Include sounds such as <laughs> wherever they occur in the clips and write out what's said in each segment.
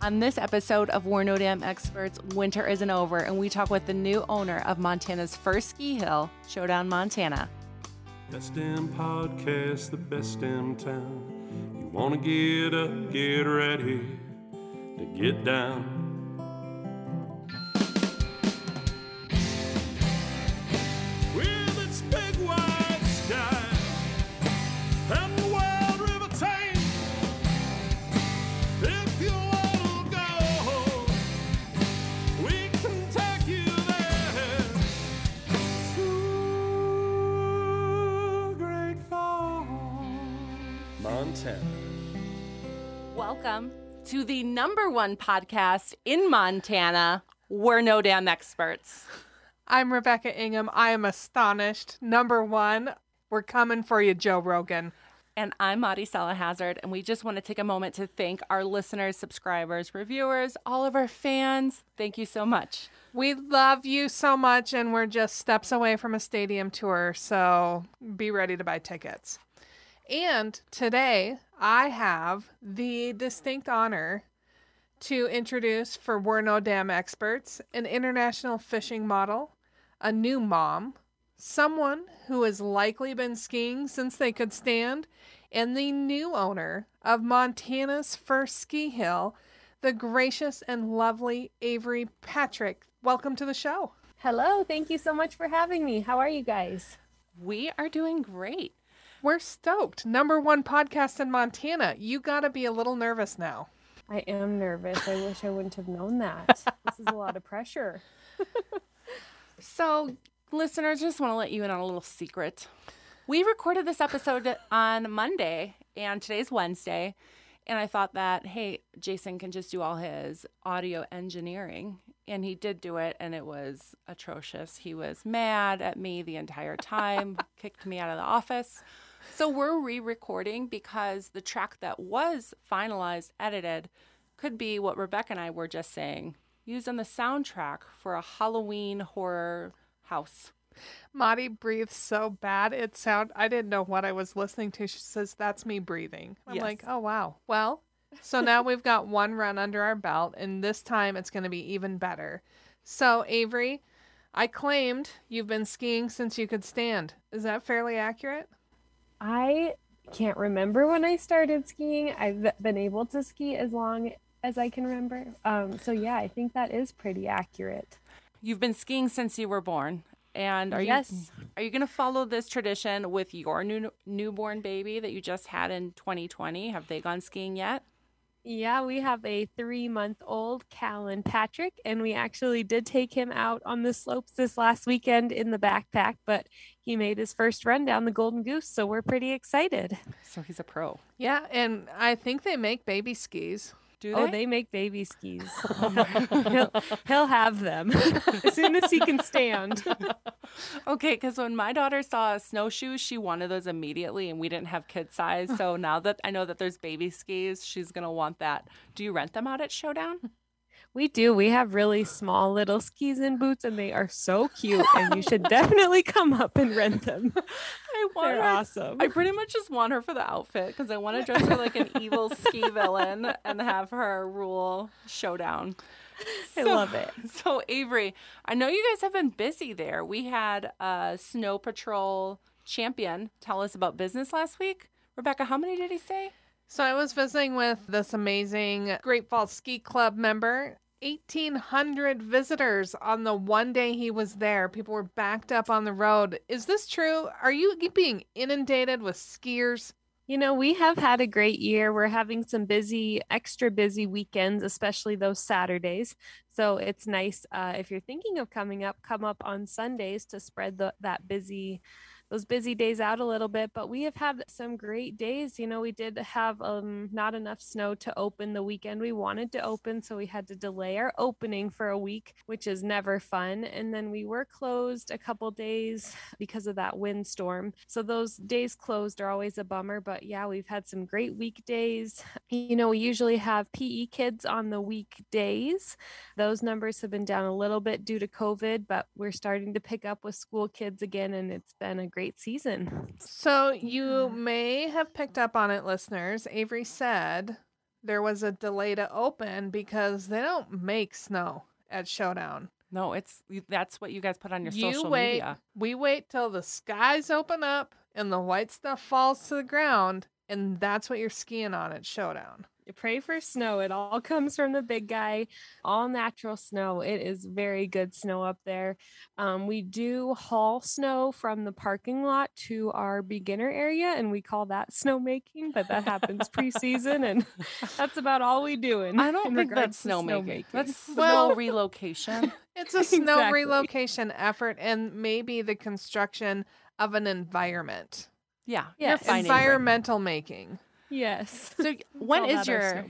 On this episode of We're No Damn Experts, winter isn't over, and we talk with the new owner of Montana's first ski hill, Showdown, Montana. Best damn podcast, the best damn town. You wanna get up, get ready to get down. Number one podcast in Montana. We're No Damn Experts. I'm Rebecca Engum. I am astonished. Number one, we're coming for you, Joe Rogan. And I'm Maddie Hazard, and we just want to take a moment to thank our listeners, subscribers, reviewers, all of our fans. Thank you so much. We love you so much, and we're just steps away from a stadium tour, so be ready to buy tickets. And today, I have the distinct honor to introduce for We're No Damn Experts an international fishing model, a new mom, someone who has likely been skiing since they could stand, and the new owner of Montana's first ski hill, the gracious and lovely Avery Patrick. Welcome to the show. Hello, thank you so much for having me. How are you guys? We are doing great. We're stoked. Number one podcast in Montana. You got to be a little nervous now. I am nervous. I wish I wouldn't have known that. this is a lot of pressure. So, listeners, just want to let you in on a little secret. We recorded this episode on Monday, and today's Wednesday. And I thought that, hey, Jason can just do all his audio engineering. And he did do it, and it was atrocious. He was mad at me the entire time, <laughs> kicked me out of the office. So we're re recording because the track that was finalized, edited, could be what Rebecca and I were just saying used on the soundtrack for a Halloween horror house. Maddie breathes so bad. It sound I didn't know what I was listening to. She says that's me breathing. I'm Yes. like, "Oh wow." Well, so <laughs> now we've got one run under our belt and this time it's going to be even better. So, Avery, I claimed you've been skiing since you could stand. Is that fairly accurate? I can't remember when I started skiing. I've been able to ski as long as I can remember. Um, so yeah, I think that is pretty accurate. You've been skiing since you were born. And are Yes. you are you going to follow this tradition with your new newborn baby that you just had in 2020? Have they gone skiing yet? Yeah, we have a three month old Callan Patrick, and we actually did take him out on the slopes this last weekend in the backpack, but he made his first run down the Golden Goose, so we're pretty excited. So he's a pro. Yeah, and I think they make baby skis. Do Oh, they? they make baby skis. <laughs> Oh <laughs> he'll, he'll have them <laughs> as soon as he can stand. Okay, because when my daughter saw snowshoes, she wanted those immediately, and we didn't have kid size. So now that I know that there's baby skis, she's gonna want that. Do you rent them out at Showdown? We do. We have really small little skis and boots, and they are so cute. And you should definitely come up and rent them. <laughs> I want They're her. awesome. I pretty much just want her for the outfit because I want to dress her like an evil ski <laughs> villain and have her rule Showdown. I love it. <laughs> So Avery, I know you guys have been busy there. We had a snow patrol champion tell us about business last week. Rebecca, how many did he say? So I was visiting with this amazing Great Falls Ski Club member. 1,800 visitors on the one day he was there. People were backed up on the road. Is this true? Are you being inundated with skiers? You know, we have had a great year. We're having some busy, extra busy weekends, especially those Saturdays. So it's nice uh, if you're thinking of coming up, come up on Sundays to spread the, that busy those busy days out a little bit, but we have had some great days. You know, we did have um, not enough snow to open the weekend we wanted to open, so we had to delay our opening for a week, which is never fun. And then we were closed a couple days because of that windstorm. So those days closed are always a bummer, but yeah, we've had some great weekdays. You know, we usually have PE kids on the weekdays. Those numbers have been down a little bit due to COVID, but we're starting to pick up with school kids again, and it's been a great season. So you may have picked up on it, listeners. Avery said there was a delay to open because they don't make snow at Showdown. No, it's that's what you guys put on your you social wait. media. We wait till the skies open up and the white stuff falls to the ground, and that's what you're skiing on at Showdown. You pray for snow. It all <laughs> comes from the big guy, all natural snow. It is very good snow up there. Um, we do haul snow from the parking lot to our beginner area, and we call that snowmaking, but that happens preseason, and <laughs> that's about all we do. In, I don't in think that's to snowmaking. That's snow <laughs> Well- relocation. It's a snow Exactly. relocation effort and maybe the construction of an environment. Yeah, Yes. you're Environmental making. Yes. So <laughs> when is your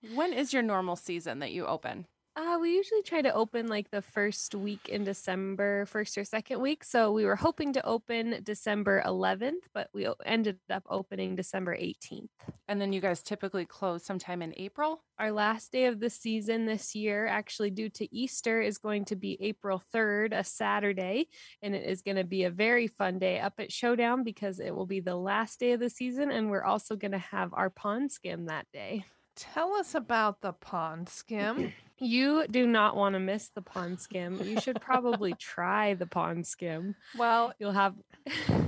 when is your normal season that you open? Uh, we usually try to open like the first week in December, first or second week. So we were hoping to open December 11th, but we ended up opening December 18th. And then you guys typically close sometime in April. Our last day of the season this year, actually due to Easter, is going to be April 3rd, a Saturday. And it is going to be a very fun day up at Showdown because it will be the last day of the season. And we're also going to have our pond skim that day. Tell us about the pond skim. <clears throat> You do not want to miss the pond skim. You should probably try the pond skim. well, You'll have.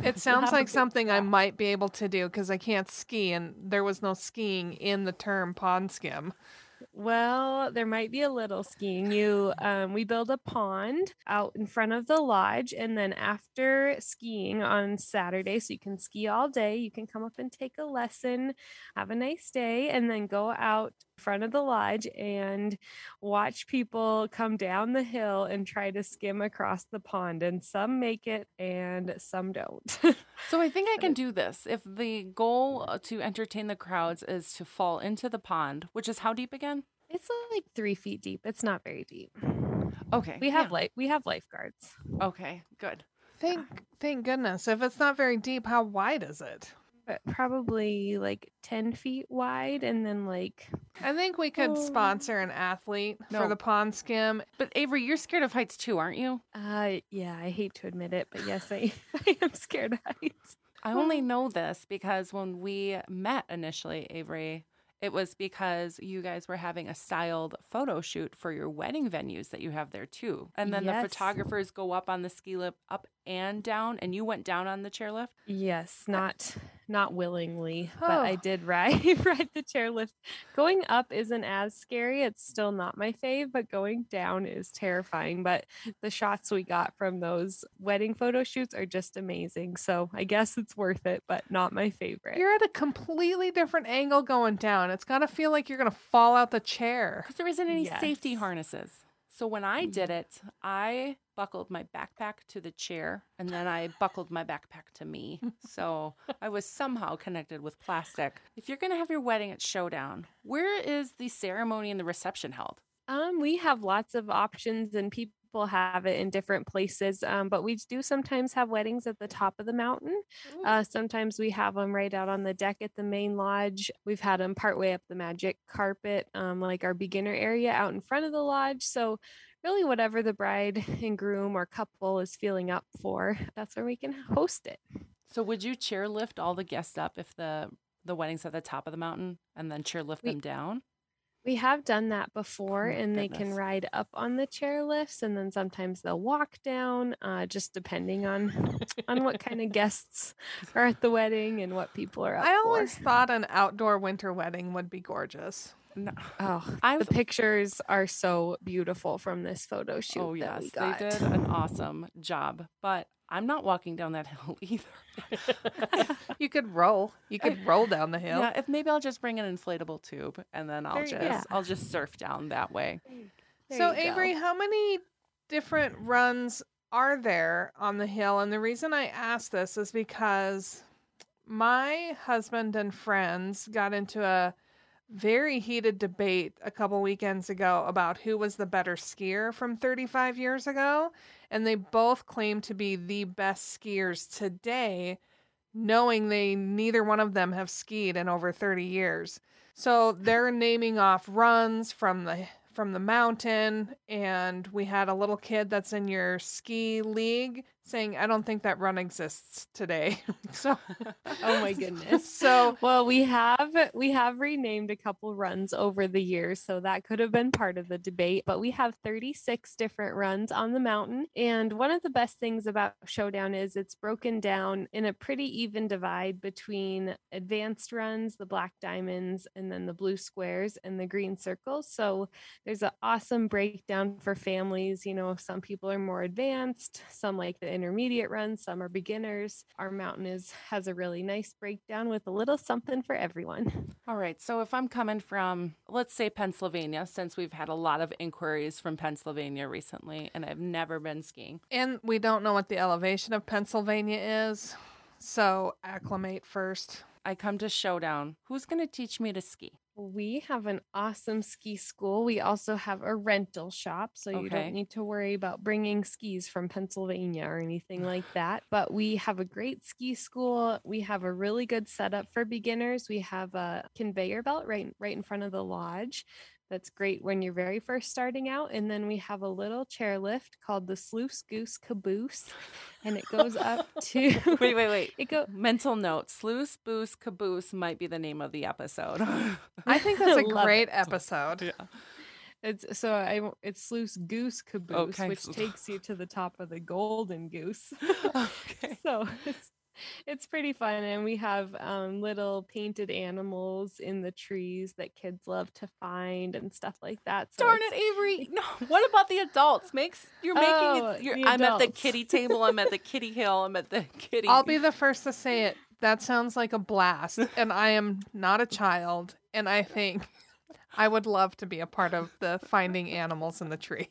it <laughs> sounds have like something I might be able to do because I can't ski and there was no skiing in the term pond skim. Well, there might be a little skiing. You, um, we build a pond out in front of the lodge, and then after skiing on Saturday, so you can ski all day. You can come up and take a lesson, have a nice day, and then go out front of the lodge and watch people come down the hill and try to skim across the pond. And some make it, and some don't. <laughs> So I think I can do this. If the goal uh, to entertain the crowds is to fall into the pond, which is how deep again? It's like three feet deep. It's not very deep. Okay. We have yeah. life. We have lifeguards. Okay, good. Thank thank goodness. If it's not very deep, how wide is it? but probably like 10 feet wide and then like I think we could Oh. sponsor an athlete No. for the pond skim. But Avery, you're scared of heights too, aren't you? uh yeah i hate to admit it but yes i <laughs> i am scared of heights I only <laughs> know this because when we met initially, Avery, it was because you guys were having a styled photo shoot for your wedding venues that you have there too. And then the photographers go up on the ski lift up and down, and you went down on the chairlift. yes not not willingly but Oh. i did <laughs> ride ride the chairlift going up isn't as scary it's still not my fave but going down is terrifying but the shots we got from those wedding photo shoots are just amazing so i guess it's worth it but not my favorite You're at a completely different angle going down. It's got to feel like you're going to fall out the chair. Because there isn't any safety harnesses. So when I did it, I buckled my backpack to the chair and then I buckled my backpack to me. <laughs> So I was somehow connected with plastic. If you're going to have your wedding at Showdown, where is the ceremony and the reception held? Um, we have lots of options and people have it in different places. Um, but we do sometimes have weddings at the top of the mountain. Uh, sometimes we have them right out on the deck at the main lodge. We've had them partway up the magic carpet, um, like our beginner area out in front of the lodge. So really whatever the bride <laughs> and groom or couple is feeling up for, that's where we can host it. So would you chairlift all the guests up if the the wedding's at the top of the mountain and then chairlift We- them down? We have done that before, Oh my and they can ride up on the chair lifts, and then sometimes they'll walk down, uh, just depending on on what kind of guests are at the wedding and what people are up I for. always thought an outdoor winter wedding would be gorgeous. No. <laughs> Oh, I've the pictures are so beautiful from this photo shoot Oh that yes, we they did an awesome job. But I'm not walking down that <laughs> hill either. <laughs> You could roll. You could roll down the hill. Yeah, if maybe I'll just bring an inflatable tube and then I'll There just. Yeah. I'll just surf down that way. There so you go. Avery, how many different runs are there on the hill? And the reason I ask this is because my husband and friends got into a very heated debate a couple weekends ago about who was the better skier from 35 years ago. And they both claim to be the best skiers today, knowing they neither one of them have skied in over 30 years. So they're <laughs> naming off runs from the from the mountain and we had a little kid that's in your ski league saying, I don't think that run exists today. <laughs> so, Oh my goodness. so Well, we have we have renamed a couple runs over the years, so that could have been part of the debate. But we have 36 different runs on the mountain, and one of the best things about Showdown is it's broken down in a pretty even divide between advanced runs, the black diamonds, and then the blue squares and the green circles. So there's an awesome breakdown for families. You know, some people are more advanced, some like the intermediate runs, some are beginners. Our mountain is has a really nice breakdown with a little something for everyone. <laughs> All right. So if I'm coming from, let's say Pennsylvania, since we've had a lot of inquiries from Pennsylvania recently, and I've never been skiing. and we don't know what the elevation of Pennsylvania is. So acclimate first. I come to Showdown. Who's going to teach me to ski? We have an awesome ski school. We also have a rental shop, so you don't need to worry about bringing skis from Pennsylvania or anything <sighs> like that. But we have a great ski school. We have a really good setup for beginners. We have a conveyor belt right right in front of the lodge. That's great when you're very first starting out. And then we have a little chairlift called the Sluice Goose Caboose, and it goes up to <laughs> Wait, wait, wait. <laughs> It go Mental note: Sluice, Goose Caboose might be the name of the episode. I think <laughs> that's a great it. episode. Yeah. It's so I it's Sluice Goose oh, Caboose, Okay, which takes you to the top of the Golden Goose. okay. so it's it's pretty fun, and we have um, little painted animals in the trees that kids love to find and stuff like that. So Darn it, Avery! <laughs> No, what about the adults? Makes you're making Oh, it. You're, I'm at the kitty table. I'm at the <laughs> kitty hill. I'm at the kitty. I'll be the <laughs> first to say it. That sounds like a blast. And I am not a child. And I think I would love to be a part of the finding animals in the trees.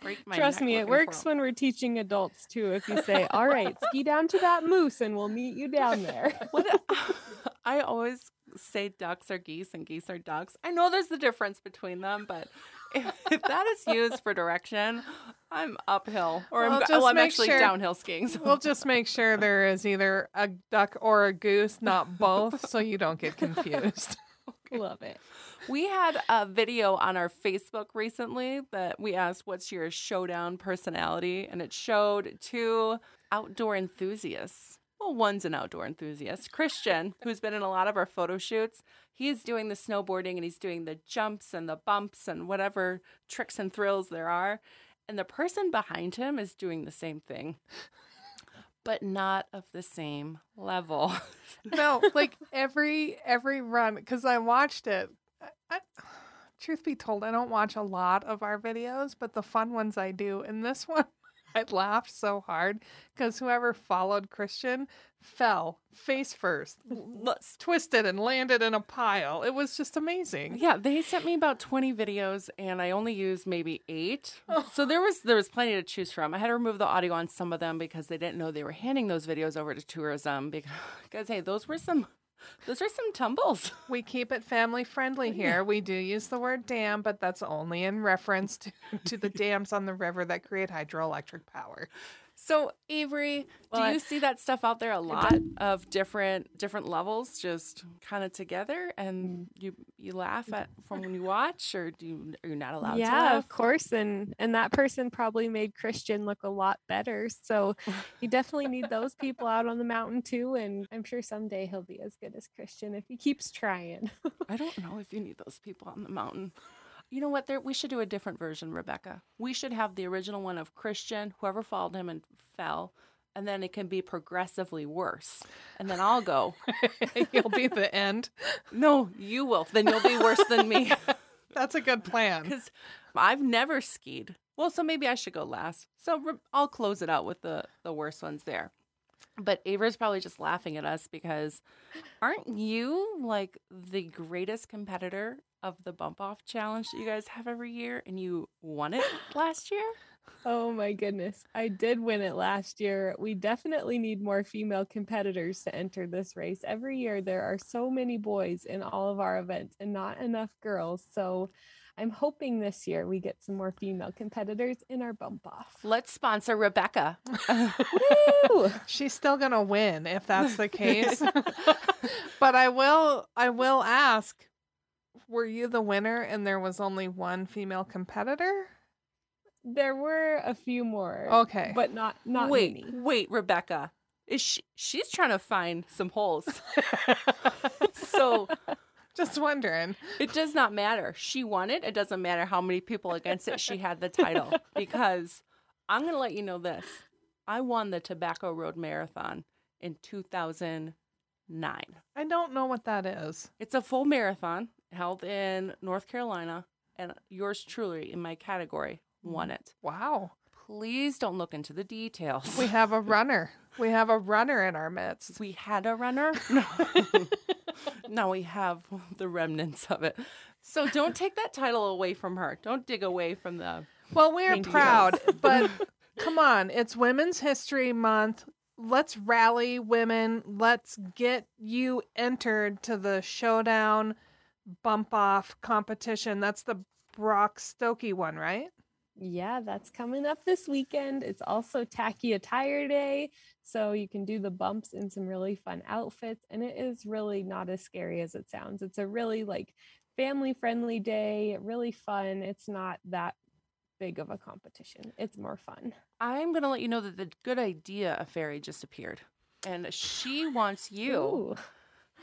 break my Trust me, it works when we're teaching adults too. If you say, <laughs> "All right, ski down to that moose, and we'll meet you down there." <laughs> What <laughs> I always say ducks are geese and geese are ducks. I know there's the difference between them, but if, if that is used for direction, I'm uphill or I'm, Well, just well, I'm actually sure- downhill skiing. So. We'll just make sure there is either a duck or a goose, not both, so you don't get confused. Love it. We had a video on our Facebook recently that we asked, What's your showdown personality? And it showed two outdoor enthusiasts. Well, one's an outdoor enthusiast, Christian, who's been in a lot of our photo shoots. He's doing the snowboarding and he's doing the jumps and the bumps and whatever tricks and thrills there are. And the person behind him is doing the same thing, but not of the same level. <laughs> no, like every every run because I watched it. I, I, truth be told, I don't watch a lot of our videos, but the fun ones I do. And this one, <laughs> I laughed so hard because whoever followed Christian fell face first, twisted, and landed in a pile. It was just amazing. Yeah, they sent me about 20 videos and I only used maybe 8. So there was there was plenty to choose from. I had to remove the audio on some of them because they didn't know they were handing those videos over to tourism because, <laughs> because hey, those were some those are some tumbles. <laughs> We keep it family friendly here. We do use the word dam, but that's only in reference to, to the dams on the river that create hydroelectric power. So, Avery, Well, do I- you see that stuff out there a lot of different different levels just kind of together and mm. you you laugh at from when you watch or do you are you not allowed to yeah of course and and that person probably made christian look a lot better so you definitely need those people out on the mountain too and i'm sure someday he'll be as good as christian if he keeps trying. I don't know if you need those people on the mountain. <laughs> You know what? There, we should do a different version, Rebecca. We should have the original one of Christian, whoever followed him and fell, and then it can be progressively worse. And then I'll go, <laughs> You'll be the end. no, you will. Then you'll be worse than me <laughs> That's a good plan. because I've never skied. Well, so maybe I should go last. So Re- I'll close it out with the the worst ones there. But Ava's probably just laughing at us because aren't you like the greatest competitor of the bump off challenge that you guys have every year and you won it last year? oh my goodness i did win it last year we definitely need more female competitors to enter this race every year there are so many boys in all of our events and not enough girls so i'm hoping this year we get some more female competitors in our bump off Let's sponsor Rebecca. Woo! <laughs> She's still gonna win if that's the case. <laughs> <laughs> but I will I will ask, were you the winner and there was only one female competitor? There were a few more. Okay. But not not wait, many. wait, Rebecca. Is she she's trying to find some holes. <laughs> so Just wondering. it does not matter. She won it. It doesn't matter how many people against it. She had the title <laughs> because I'm going to let you know this. I won the Tobacco Road Marathon in 2009. I don't know what that is. It's a full marathon held in North Carolina, and yours truly in my category mm. won it. Wow. Please don't look into the details. We have a <laughs> runner. We have a runner in our midst. we had a runner. <laughs> No. <laughs> now we have the remnants of it. So don't take that title away from her. Don't dig away from the. Well, we're Thank you. proud, but come on, it's Women's History Month. Let's rally women. Let's get you entered to the showdown bump off competition. That's the Brock Stokey one, right? Yeah, that's coming up this weekend. It's also Tacky Attire Day, so you can do the bumps in some really fun outfits, and it is really not as scary as it sounds. It's a really like family friendly day, really fun. It's not that big of a competition. It's more fun. I'm going to let you know that the good idea of Fairy just appeared. And she wants you Ooh.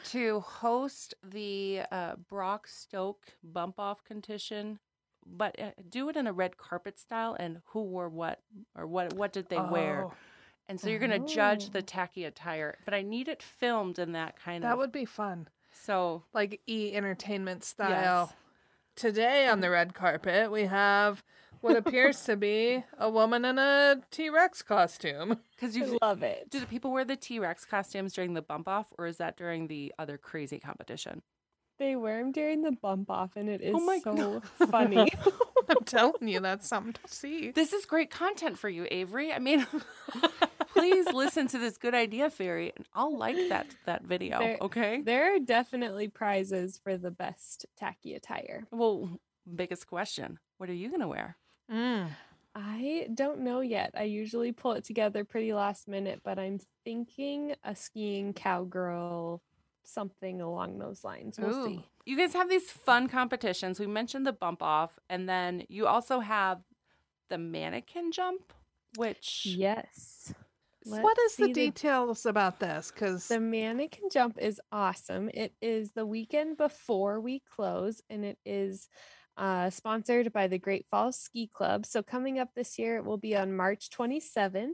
To host the uh, Brock Stoke bump off competition, but uh, do it in a red carpet style and who wore what or what what did they wear. Oh, And so you're going to judge the Oh. tacky attire, but I need it filmed in that kind that of. That would be fun. So Like e entertainment yes, style. Today on the red carpet, we have what appears to be a woman in a T Rex costume. <laughs> because you love it. do the people wear the T Rex costumes during the bump off, or is that during the other crazy competition? They wear them during the bump off, and it is Oh my so <laughs> funny. <laughs> I'm telling you, that's something to see. This is great content for you, Avery. I mean, please listen to this good idea, Fairy, and I'll like that that video. There- okay. there are definitely prizes for the best tacky attire. Well, biggest question: What are you gonna wear? Mm. I don't know yet. I usually pull it together pretty last minute, but I'm thinking a skiing cowgirl, something along those lines. We'll Ooh. see. You guys have these fun competitions. We mentioned the bump off, and then you also have the mannequin jump, which Yes. what Let's is the details about this? Because The mannequin jump is awesome. It is the weekend before we close, and it is uh, sponsored by the Great Falls Ski Club. So, coming up this year, it will be on March 27th.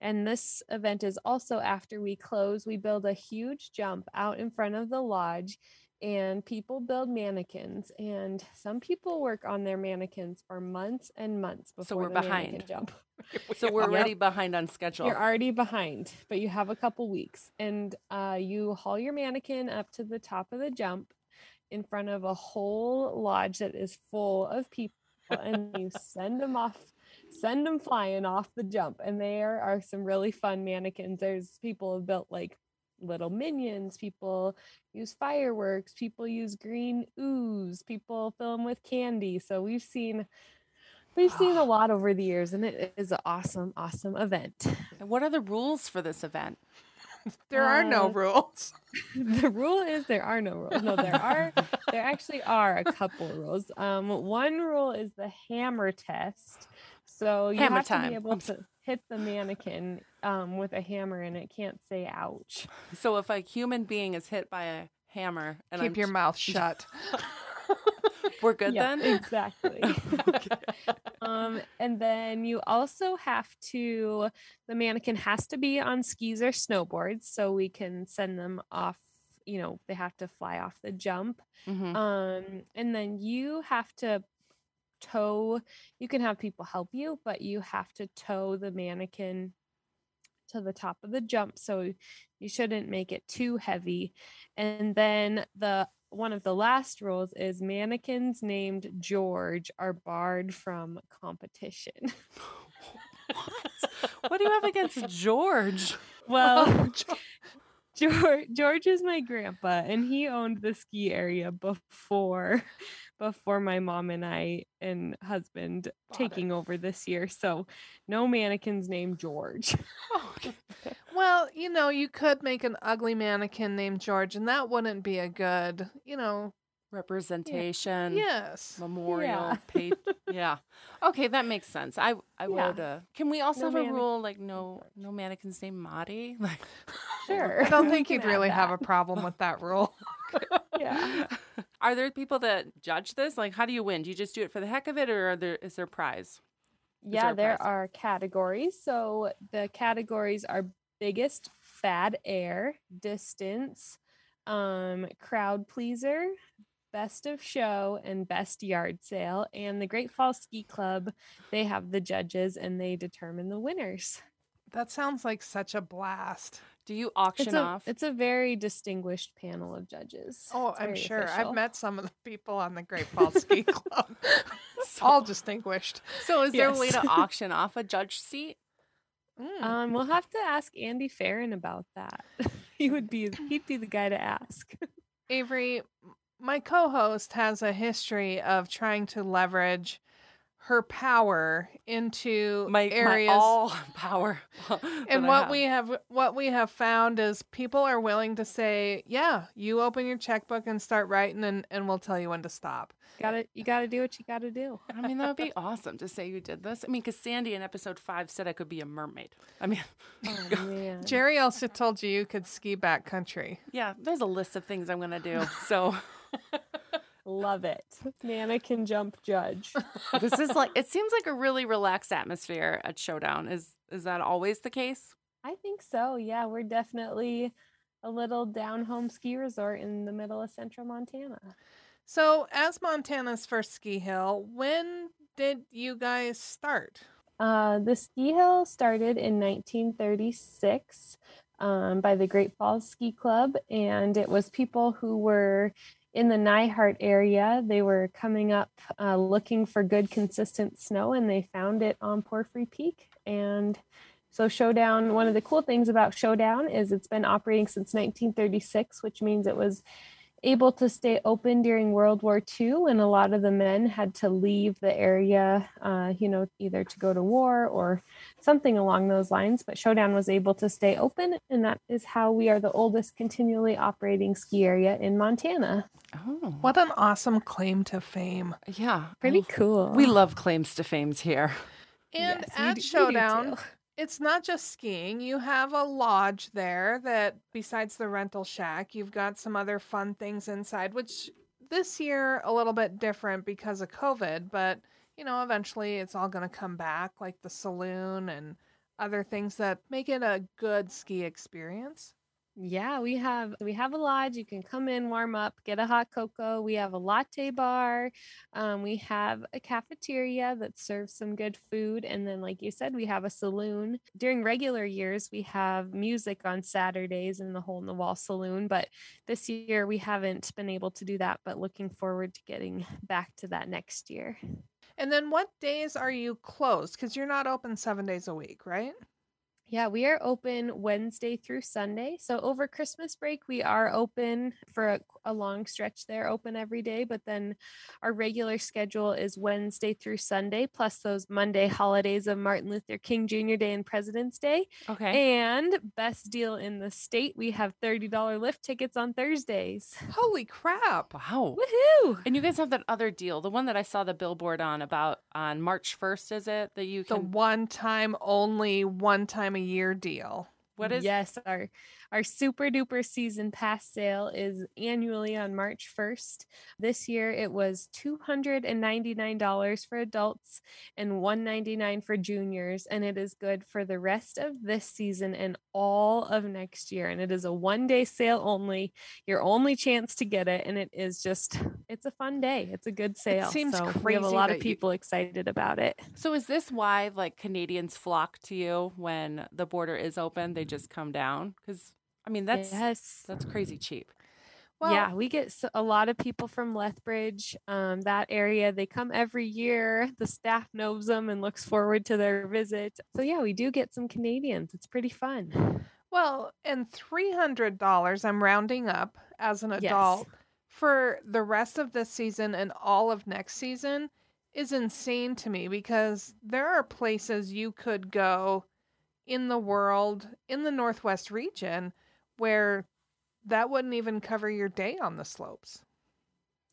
And this event is also after we close. We build a huge jump out in front of the lodge, and people build mannequins. And some people work on their mannequins for months and months before <laughs> <laughs> so we're behind. jump. so we're Yep. already behind on schedule. You're already behind, but you have a couple weeks. And uh, you haul your mannequin up to the top of the jump in front of a whole lodge that is full of people, and you send them off, send them flying off the jump. And there are some really fun mannequins. There's people have built like little minions, people use fireworks, people use green ooze, people fill them with candy. So we've seen. We've seen a ah. lot over the years, and it is an awesome, awesome event. And what are the rules for this event? <laughs> there are no Uh, rules. <laughs> the rule is there are no rules. No, there are there actually are a couple rules. Um, one rule is the hammer test. So you Hammer have to be able to hit the mannequin um, with a hammer, and it can't say "ouch." So if a human being is hit by a hammer, and Keep I'm, your mouth <laughs> shut. We're good Yeah, then. exactly. <laughs> um, and then you also have to the mannequin has to be on skis or snowboards, so we can send them off. You know, they have to fly off the jump. Mhm. Um, and then you have to tow, you can have people help you, but you have to tow the mannequin to the top of the jump. So you shouldn't make it too heavy. And then the one of the last rules is mannequins named George are barred from competition. <laughs> what? What do you have against George? <laughs> Well, <laughs> George George is my grandpa and he owned the ski area before before my mom and I and husband Bought it. taking over this year. So no mannequins named George. <laughs> Well, you know, you could make an ugly mannequin named George, and that wouldn't be a good, you know, Representation. Yes. Memorial. <laughs> Yeah. yeah. Okay, that makes sense. I I Yeah. would. Uh, can we also No have a rule like no no mannequins named Maddie? <laughs> Like. Sure. I don't think you'd add really have a problem with that rule. Yeah. <laughs> Are there people that judge this? Like, how do you win? Do you just do it for the heck of it, or are there is there a prize? there Yeah, a there prize? are categories. So the categories are biggest bad air, distance, um, crowd pleaser, best of show, and best yard sale. And the Great Falls Ski Club, they have the judges and they determine the winners. That sounds like such a blast. Do you auction It's a, off? it's a very distinguished panel of judges. Oh, It's I'm sure. official. I've met some of the people on the Great Falls Ski <laughs> Club. <laughs> All distinguished. so, is there a way to <laughs> auction off a judge seat? Mm. Um, we'll have to ask Andy Farron about that. he would be he'd be the guy to ask. Avery, my co host has a history of trying to leverage her power into My, areas. my all <laughs> power. <laughs> and what have. we have what we have found is people are willing to say, Yeah, you open your checkbook and start writing and, and we'll tell you when to stop. gotta you gotta do what you gotta do. I mean, that would be awesome to say you did this. I mean, because Sandy in episode five said I could be a mermaid. I mean, <laughs> Oh man. Jerry also told you you could ski backcountry. yeah, there's a list of things I'm gonna do. So Love it. Mannequin jump judge. <laughs> this is like it seems like a really relaxed atmosphere at Showdown. Is is that always the case? I think so. Yeah, we're definitely a little down home ski resort in the middle of central Montana. So, as Montana's first ski hill, when did you guys start? Uh, the ski hill started in 1936 um, by the Great Falls Ski Club, and it was people who were in the Neihart area. They were coming up uh, looking for good, consistent snow, and they found it on Porphyry Peak. And so, Showdown, one of the cool things about Showdown is it's been operating since 1936, which means it was able to stay open during World War II, and a lot of the men had to leave the area, uh, you know, either to go to war or something along those lines. But Showdown was able to stay open, and that is how we are the oldest continually operating ski area in Montana. Oh, What an awesome claim to fame. yeah, Pretty cool. We love claims to fames here. And Yes, at do- do Showdown, too. It's not just skiing. You have a lodge there that, besides the rental shack, you've got some other fun things inside, which this year a little bit different because of COVID, but you know, eventually it's all going to come back, like the saloon and other things that make it a good ski experience. Yeah, we have we have a lodge. You can come in, warm up, get a hot cocoa. We have a latte bar. Um, we have a cafeteria that serves some good food, and then, like you said, we have a saloon. During regular years, we have music on Saturdays in the hole in the wall saloon. But this year, we haven't been able to do that. But looking forward to getting back to that next year. And then what days are you closed? Because you're not open seven days a week, right? Yeah, we are open Wednesday through Sunday. So over Christmas break, we are open for a, a long stretch there, open every day. But then our regular schedule is Wednesday through Sunday, plus those Monday holidays of Martin Luther King Jr. Day and President's Day. Okay. And best deal in the state, we have $30 lift tickets on Thursdays. Holy crap. wow. Woohoo! And you guys have that other deal, the one that I saw the billboard on about on March 1st, is it? That you The can. one time only, one time a year deal. what is yes our our super duper season pass sale is annually on march 1st this year it was $299 for adults and 199 for juniors and it is good for the rest of this season and all of next year and it is a one day sale only. Your only chance to get it and it is just it's a fun day. It's a good sale It seems so we have a lot of you- people excited about it. So is this why like Canadians flock to you when the border is open? They just come down? Because I mean that's yes that's crazy cheap. Well, yeah, we get a lot of people from Lethbridge, um, that area. They come every year. The staff knows them and looks forward to their visit. So yeah, we do get some Canadians. It's pretty fun. Well, and $300, I'm rounding up as an Yes. adult for the rest of this season and all of next season is insane to me because there are places you could go in the world, in the Northwest region, where that wouldn't even cover your day on the slopes.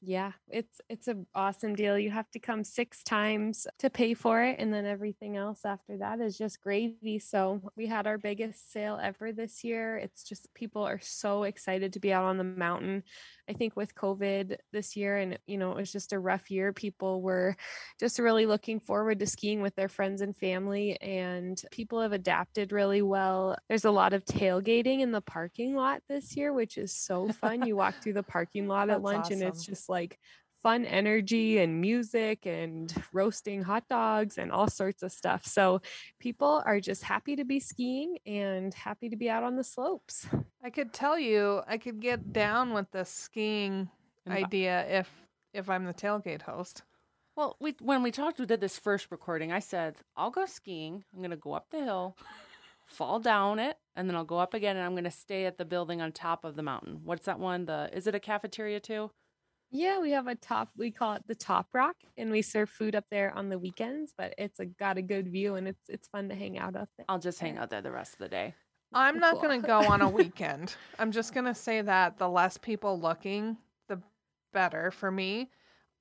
Yeah, it's it's an awesome deal. You have to come six times to pay for it, and then everything else after that is just gravy. So we had our biggest sale ever this year. It's just people are so excited to be out on the mountain. I think with COVID this year, and you know, it was just a rough year. People were just really looking forward to skiing with their friends and family, and people have adapted really well. There's a lot of tailgating in the parking lot this year, which is so fun. You walk through the parking lot at lunch, and it's just like fun energy and music and roasting hot dogs and all sorts of stuff. So people are just happy to be skiing and happy to be out on the slopes. I could tell you, I could get down with the skiing idea if if I'm the tailgate host. Well, we when we talked, we did this first recording. I said I'll go skiing. I'm gonna go up the hill, fall down it, and then I'll go up again, and I'm gonna stay at the building on top of the mountain. What's that one? The is it a cafeteria too? Yeah, we have a top, we call it the Top Rock, and we serve food up there on the weekends, but it's a, got a good view and it's it's fun to hang out up there. I'll just hang out there the rest of the day. I'm not Cool. going to go on a <laughs> weekend. I'm just going to say that the less people looking, the better for me.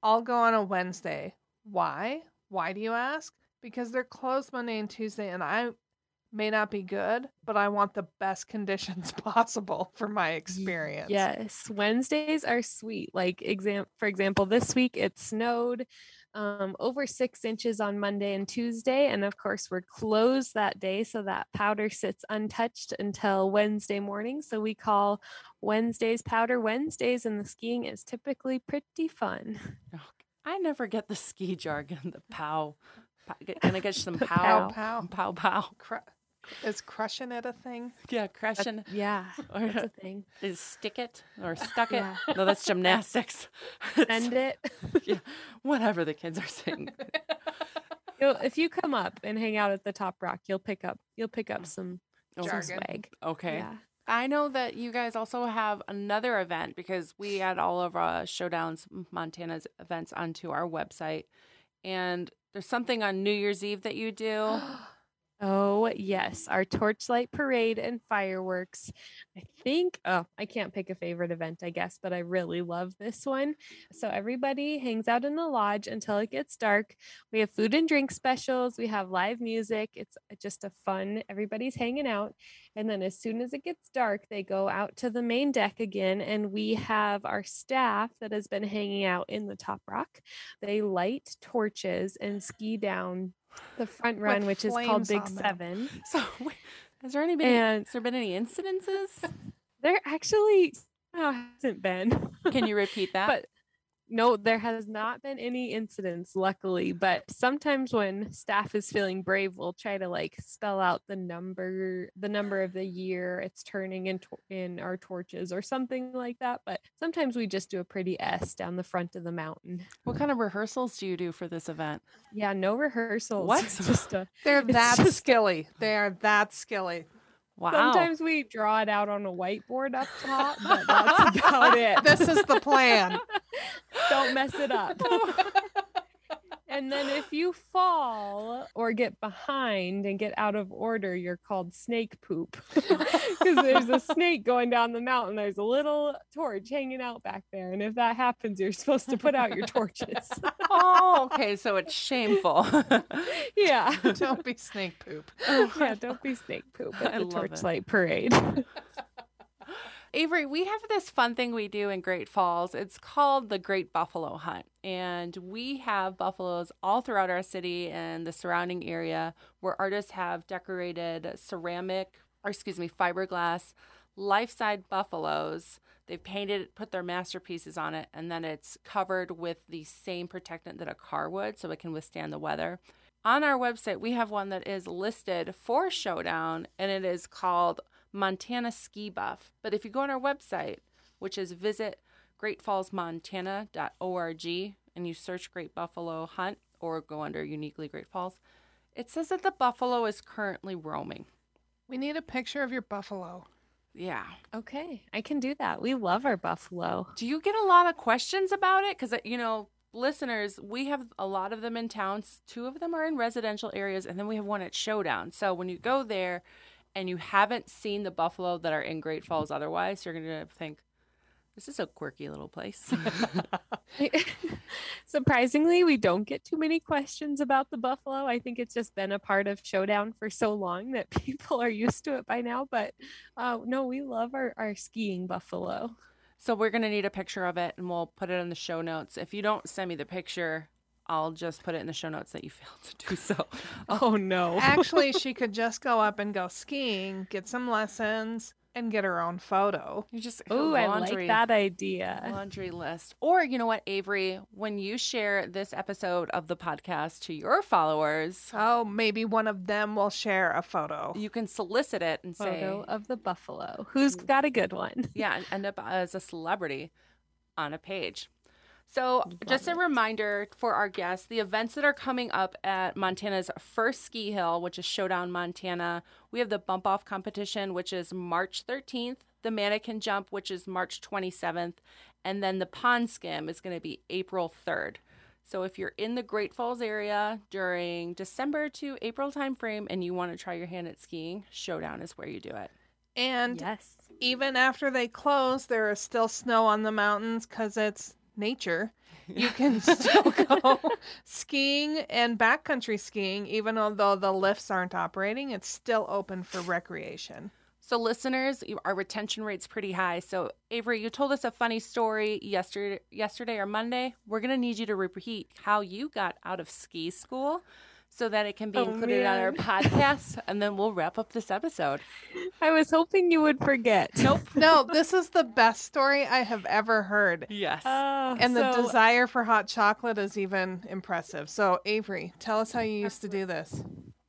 I'll go on a Wednesday. Why? Why do you ask? Because they're closed Monday and Tuesday, and I may not be good, but I want the best conditions <laughs> possible for my experience. Yes, Wednesdays are sweet. Like exam for example, this week it snowed um, over six inches on Monday and Tuesday, and of course we're closed that day, so that powder sits untouched until Wednesday morning. So we call Wednesdays Powder Wednesdays, and the skiing is typically pretty fun. <laughs> Oh, I never get the ski jargon. The <laughs> pow. pow get- Can I get some pow? Pow, pow. Pow pow. Cru- is crushing it a thing? Yeah, crushing. Yeah, <laughs> Or that's a thing. is stick it or stuck it? Yeah. No, that's gymnastics. <laughs> It's- Send it. <laughs> yeah, whatever the kids are saying. You'll, if you come up and hang out at the Top Rock, you'll pick up you'll pick up some, some Jargon. swag. Okay. Yeah. I know that you guys also have another event because we add all of our Showdowns Montana's events onto our website. And there's something on New Year's Eve that you do. <gasps> <gasps> <gasps> Oh, yes. Our torchlight parade and fireworks. I think, oh, I can't pick a favorite event, I guess, but I really love this one. So everybody hangs out in the lodge until it gets dark. We have food and drink specials, we have live music. It's just a fun, everybody's hanging out. And then as soon as it gets dark, they go out to the main deck again. And we have our staff that has been hanging out in the top rock. They light torches and ski down the front run, which is called Big them. Seven. <laughs> So, wait, has there any been, And- has there been any incidences? There actually uh, hasn't been. Can you <laughs> repeat that? but no, there has not been any incidents, luckily. But sometimes when staff is feeling brave, we'll try to like spell out the number, the number of the year it's turning in tor- in our torches or something like that. But sometimes we just do a pretty S down the front of the mountain. what kind of rehearsals do you do for this event? Yeah, no rehearsals. What? It's <laughs> just a They're that just- skilly. They are that skilly. Wow. Sometimes we draw it out on a whiteboard up top, but that's about <laughs> it. This is the plan. <laughs> Don't mess it up. <laughs> and then if you fall or get behind and get out of order, you're called snake poop. <laughs> Because there's a snake going down the mountain. There's a little torch hanging out back there. And if that happens, you're supposed to put out your torches. <laughs> oh, okay. So it's shameful. <laughs> yeah. Don't be snake poop. Yeah, don't be snake poop at I the love it. torchlight parade. Avery, we have this fun thing we do in Great Falls. It's called the Great Buffalo Hunt. And we have buffaloes all throughout our city and the surrounding area where artists have decorated ceramic, or excuse me, fiberglass, life size buffaloes. They've painted, it, put their masterpieces on it, and then it's covered with the same protectant that a car would so it can withstand the weather. On our website, we have one that is listed for Showdown, and it is called Montana Ski Buff. But if you go on our website, which is visit greatfallsmontana.org, and you search Great Buffalo Hunt or go under Uniquely Great Falls, it says that the buffalo is currently roaming. We need a picture of your buffalo. Yeah. okay, I can do that. We love our buffalo. Do you get a lot of questions about it? Because, uh, you know, listeners, we have a lot of them in towns. Two of them are in residential areas, and then we have one at Showdown. So when you go there and you haven't seen the buffalo that are in Great Falls otherwise, you're going to think, this is a quirky little place. <laughs> <laughs> Surprisingly, we don't get too many questions about the buffalo. I think it's just been a part of Showdown for so long that <laughs> people are used to it by now. But uh, no, we love our, our skiing buffalo. so we're gonna need a picture of it, and we'll put it in the show notes. If you don't send me the picture, I'll just put it in the show notes that you <laughs> failed to do so. <laughs> Oh no. Actually, she <laughs> could just go up and go skiing, get some lessons, and get her own photo. You just Oh, I laundry- like that idea. laundry list. Or you know what, Avery, when you share this episode of the podcast to your followers, Oh, maybe one of them will share a photo. you can solicit it and say, Photo of the buffalo. Who's mm. got a good one? yeah, and end up as a celebrity on a page. So, just a it. reminder for our guests the events that are coming up at Montana's first ski hill, which is Showdown Montana. We have the bump off competition, which is March 13th, the mannequin jump, which is March 27th, and then the pond skim is going to be April 3rd. So, if you're in the Great Falls area during December to April timeframe and you want to try your hand at skiing, Showdown is where you do it. And yes. even after they close, there is still snow on the mountains because it's nature. <laughs> You can still go skiing and backcountry skiing, even although the lifts aren't operating. It's still open for recreation. So, listeners, our retention rate's pretty high. So, Avery, you told us a funny story yesterday, yesterday or Monday. We're gonna need you to repeat how you got out of ski school, so that it can be Oh, included on our <laughs> podcast, and then we'll wrap up this episode. I was hoping you would forget. Nope. <laughs> No, this is the best story I have ever heard. Yes. Oh, And the desire for hot chocolate is even impressive. So, Avery, tell us how you used to do this.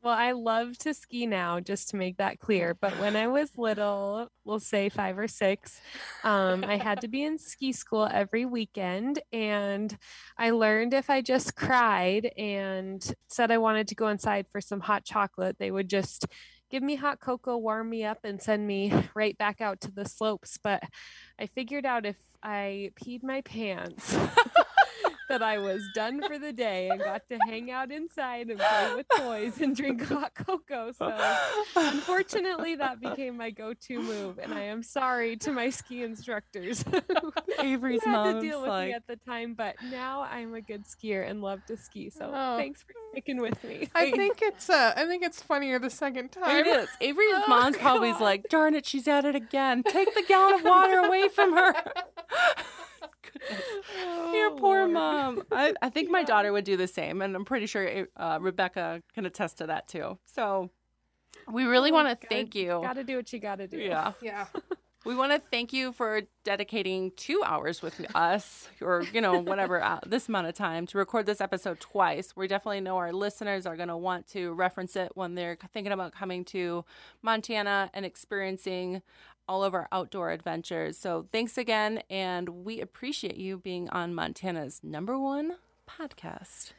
Well, I love to ski now, just to make that clear. But when I was little, we'll say five or six, um, I had to be in ski school every weekend. And I learned if I just cried and said I wanted to go inside for some hot chocolate, they would just give me hot cocoa, warm me up, and send me right back out to the slopes. But I figured out if I peed my pants. <laughs> that I was done for the day and got to hang out inside and play with toys and drink <laughs> hot cocoa. So unfortunately, that became my go-to move, and I am sorry to my ski instructors <laughs> Avery's who Avery's had to deal with like, me at the time. But now I'm a good skier and love to ski. So Oh. thanks for sticking with me. I think it's uh, I think it's funnier the second time. it is. Avery's Oh, mom's probably like, darn it, she's at it again. Take the gallon of water away from her. <laughs> Your Oh, poor Lord. mom. I, I think my daughter would do the same, and I'm pretty sure uh, Rebecca can attest to that too. So we really want to thank you. Got to do what you got to do. Yeah, Yeah. <laughs> we want to thank you for dedicating two hours with us, or you know whatever uh, <laughs> this amount of time to record this episode twice. We definitely know our listeners are going to want to reference it when they're thinking about coming to Montana and experiencing all of our outdoor adventures. So thanks again, and we appreciate you being on Montana's number one podcast.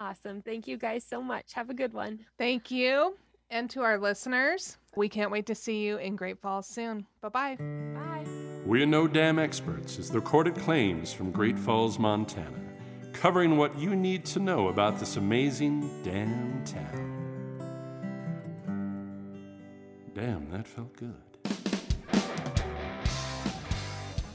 Awesome. Thank you guys so much. Have a good one. Thank you. And to our listeners, we can't wait to see you in Great Falls soon. Bye-bye. Bye. We're No Dam Experts is the recorded claims from Great Falls, Montana, covering what you need to know about this amazing damn town. Damn, that felt good.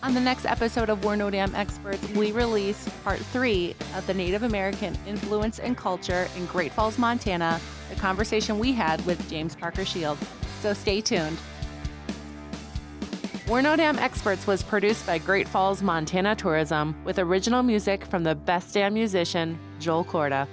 On the next episode of We're No Damn Experts, we release part three of the Native American influence and culture in Great Falls, Montana, the conversation we had with James Parker Shield. So stay tuned. We're No Damn Experts was produced by Great Falls, Montana Tourism with original music from the best damn musician, Joel Corda.